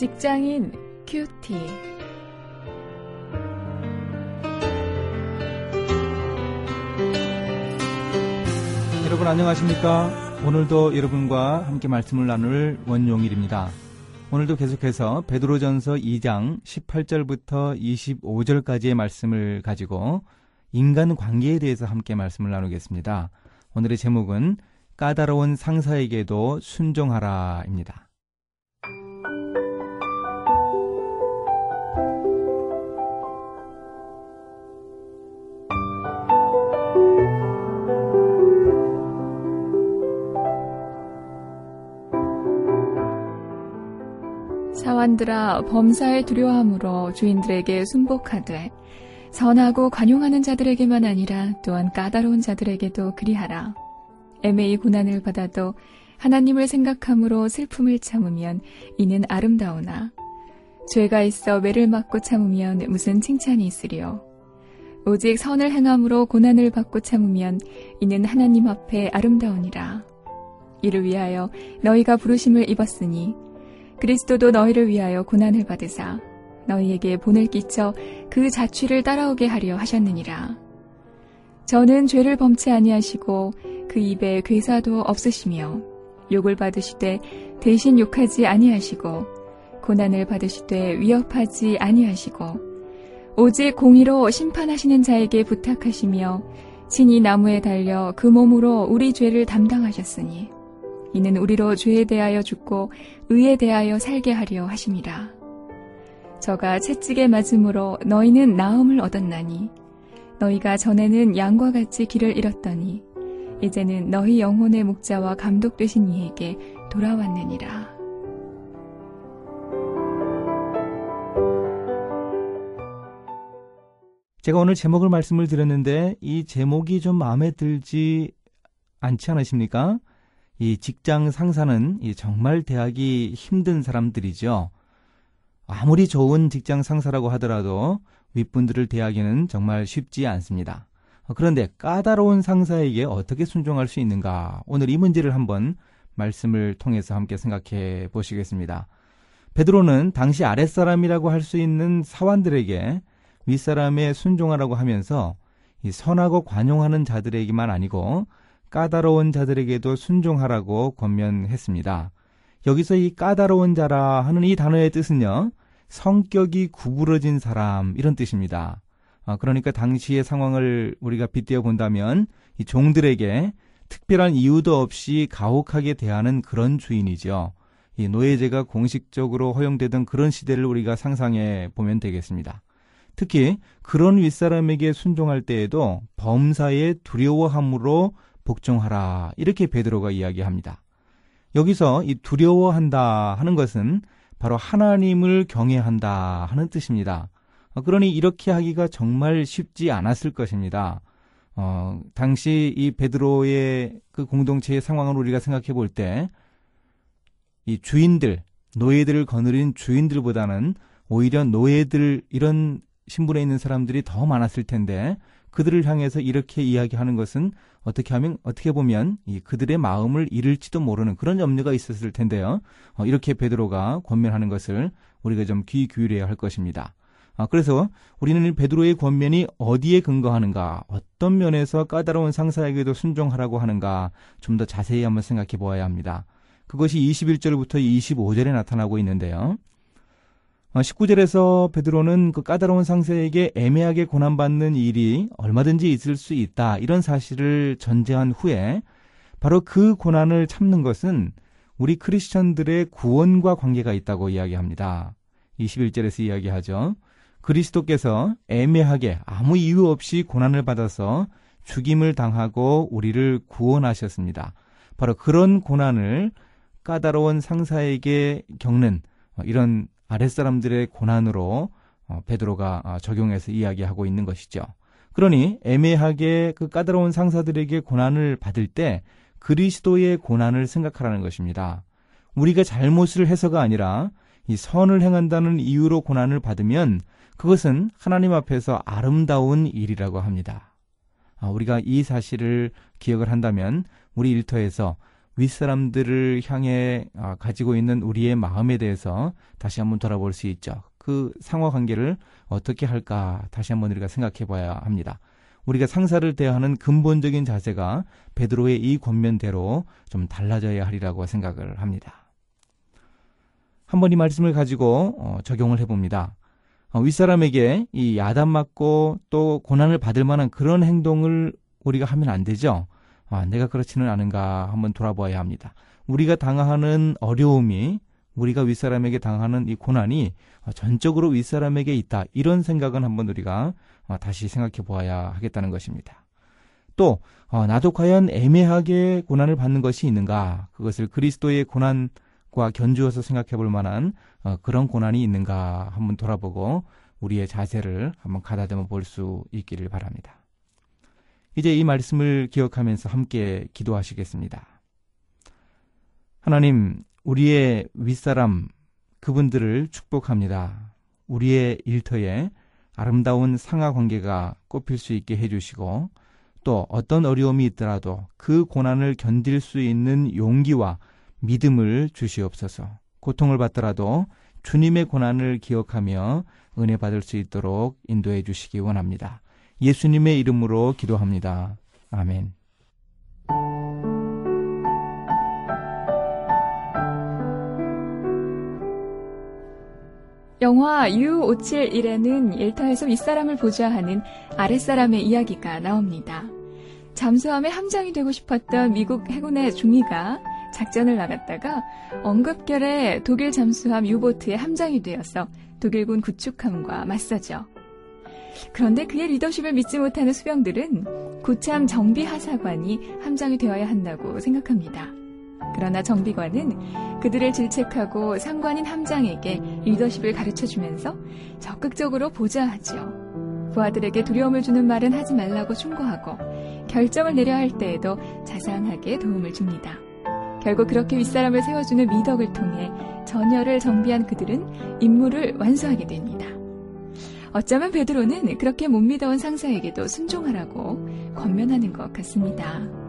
직장인 큐티. 여러분 안녕하십니까? 오늘도 여러분과 함께 말씀을 나눌 원용일입니다. 오늘도 계속해서 베드로전서 2장 18절부터 25절까지의 말씀을 가지고 인간 관계에 대해서 함께 말씀을 나누겠습니다. 오늘의 제목은 까다로운 상사에게도 순종하라입니다. 사환들아 범사의 두려움으로 주인들에게 순복하되 선하고 관용하는 자들에게만 아니라 또한 까다로운 자들에게도 그리하라. 애매히 고난을 받아도 하나님을 생각함으로 슬픔을 참으면 이는 아름다우나 죄가 있어 매를 맞고 참으면 무슨 칭찬이 있으리요. 오직 선을 행함으로 고난을 받고 참으면 이는 하나님 앞에 아름다우니라. 이를 위하여 너희가 부르심을 입었으니 그리스도도 너희를 위하여 고난을 받으사 너희에게 본을 끼쳐 그 자취를 따라오게 하려 하셨느니라. 저는 죄를 범치 아니하시고 그 입에 괴사도 없으시며 욕을 받으시되 대신 욕하지 아니하시고 고난을 받으시되 위협하지 아니하시고 오직 공의로 심판하시는 자에게 부탁하시며 신이 나무에 달려 그 몸으로 우리 죄를 담당하셨으니 이는 우리로 죄에 대하여 죽고 의에 대하여 살게 하려 하심이라. 저가 채찍에 맞음으로 너희는 나음을 얻었나니 너희가 전에는 양과 같이 길을 잃었더니 이제는 너희 영혼의 목자와 감독 되신 이에게 돌아왔느니라. 제가 오늘 제목을 말씀을 드렸는데 이 제목이 좀 마음에 들지 않지 않으십니까? 이 직장 상사는 정말 대하기 힘든 사람들이죠. 아무리 좋은 직장 상사라고 하더라도 윗분들을 대하기는 정말 쉽지 않습니다. 그런데 까다로운 상사에게 어떻게 순종할 수 있는가? 오늘 이 문제를 한번 말씀을 통해서 함께 생각해 보시겠습니다. 베드로는 당시 아랫사람이라고 할 수 있는 사환들에게 윗사람에 순종하라고 하면서 이 선하고 관용하는 자들에게만 아니고 까다로운 자들에게도 순종하라고 권면했습니다. 여기서 이 까다로운 자라 하는 이 단어의 뜻은요, 성격이 구부러진 사람, 이런 뜻입니다. 아, 그러니까 당시의 상황을 우리가 빗대어 본다면 이 종들에게 특별한 이유도 없이 가혹하게 대하는 그런 주인이죠. 이 노예제가 공식적으로 허용되던 그런 시대를 우리가 상상해 보면 되겠습니다. 특히 그런 윗사람에게 순종할 때에도 범사에 두려워함으로 복종하라 이렇게 베드로가 이야기합니다. 여기서 이 두려워한다 하는 것은 바로 하나님을 경외한다 하는 뜻입니다. 그러니 이렇게 하기가 정말 쉽지 않았을 것입니다. 어, 당시 이 베드로의 그 공동체의 상황을 우리가 생각해 볼 때 이 주인들, 노예들을 거느린 주인들보다는 오히려 노예들 이런 신분에 있는 사람들이 더 많았을 텐데 그들을 향해서 이렇게 이야기하는 것은 어떻게 하면 어떻게 보면 이 그들의 마음을 잃을지도 모르는 그런 염려가 있었을 텐데요. 어, 이렇게 베드로가 권면하는 것을 우리가 좀 귀 기울여야 할 것입니다. 아, 그래서 우리는 베드로의 권면이 어디에 근거하는가, 어떤 면에서 까다로운 상사에게도 순종하라고 하는가 좀 더 자세히 한번 생각해 보아야 합니다. 그것이 21절부터 25절에 나타나고 있는데요. 19절에서 어, 베드로는 그 까다로운 상사에게 애매하게 고난받는 일이 얼마든지 있을 수 있다. 이런 사실을 전제한 후에 바로 그 고난을 참는 것은 우리 크리스천들의 구원과 관계가 있다고 이야기합니다. 21절에서 이야기하죠. 그리스도께서 애매하게 아무 이유 없이 고난을 받아서 죽임을 당하고 우리를 구원하셨습니다. 바로 그런 고난을 까다로운 상사에게 겪는 이런 아랫사람들의 고난으로 어, 베드로가 어, 적용해서 이야기하고 있는 것이죠. 그러니 애매하게 그 까다로운 상사들에게 고난을 받을 때 그리스도의 고난을 생각하라는 것입니다. 우리가 잘못을 해서가 아니라 이 선을 행한다는 이유로 고난을 받으면 그것은 하나님 앞에서 아름다운 일이라고 합니다. 아, 우리가 이 사실을 기억을 한다면 우리 일터에서 윗사람들을 향해 아, 가지고 있는 우리의 마음에 대해서 다시 한번 돌아볼 수 있죠. 그 상호 관계를 어떻게 할까 다시 한번 우리가 생각해 봐야 합니다. 우리가 상사를 대하는 근본적인 자세가 베드로의 이 권면대로 좀 달라져야 하리라고 생각을 합니다. 한번 이 말씀을 가지고 어, 적용을 해봅니다. 어, 윗사람에게 이 야단 맞고 또 고난을 받을 만한 그런 행동을 우리가 하면 안 되죠. 아, 내가 그렇지는 않은가 한번 돌아봐야 합니다. 우리가 당하는 어려움이 우리가 윗사람에게 당하는 이 고난이 전적으로 윗사람에게 있다. 이런 생각은 한번 우리가 어, 다시 생각해 보아야 하겠다는 것입니다. 또 어, 나도 과연 애매하게 고난을 받는 것이 있는가? 그것을 그리스도의 고난과 견주어서 생각해 볼 만한 어, 그런 고난이 있는가 한번 돌아보고 우리의 자세를 한번 가다듬어 볼 수 있기를 바랍니다. 이제 이 말씀을 기억하면서 함께 기도하시겠습니다. 하나님, 우리의 윗사람, 그분들을 축복합니다. 우리의 일터에 아름다운 상하 관계가 꼽힐 수 있게 해주시고, 또 어떤 어려움이 있더라도 그 고난을 견딜 수 있는 용기와 믿음을 주시옵소서. 고통을 받더라도 주님의 고난을 기억하며 은혜 받을 수 있도록 인도해 주시기 원합니다. 예수님의 이름으로 기도합니다. 아멘. 영화 U571에는 일터에서 윗사람을 보좌 하는 아랫사람의 이야기가 나옵니다. 잠수함의 함장이 되고 싶었던 미국 해군의 중위가 작전을 나갔다가 언급결에 독일 잠수함 유보트의 함장이 되어서 독일군 구축함과 맞서죠. 그런데 그의 리더십을 믿지 못하는 수병들은 구참 정비하사관이 함장이 되어야 한다고 생각합니다. 그러나 정비관은 그들을 질책하고 상관인 함장에게 리더십을 가르쳐 주면서 적극적으로 보좌하지요. 부하들에게 두려움을 주는 말은 하지 말라고 충고하고 결정을 내려야 할 때에도 자상하게 도움을 줍니다. 결국 그렇게 윗사람을 세워주는 미덕을 통해 전열을 정비한 그들은 임무를 완수하게 됩니다. 어쩌면 베드로는 그렇게 못 믿어온 상사에게도 순종하라고 권면하는 것 같습니다.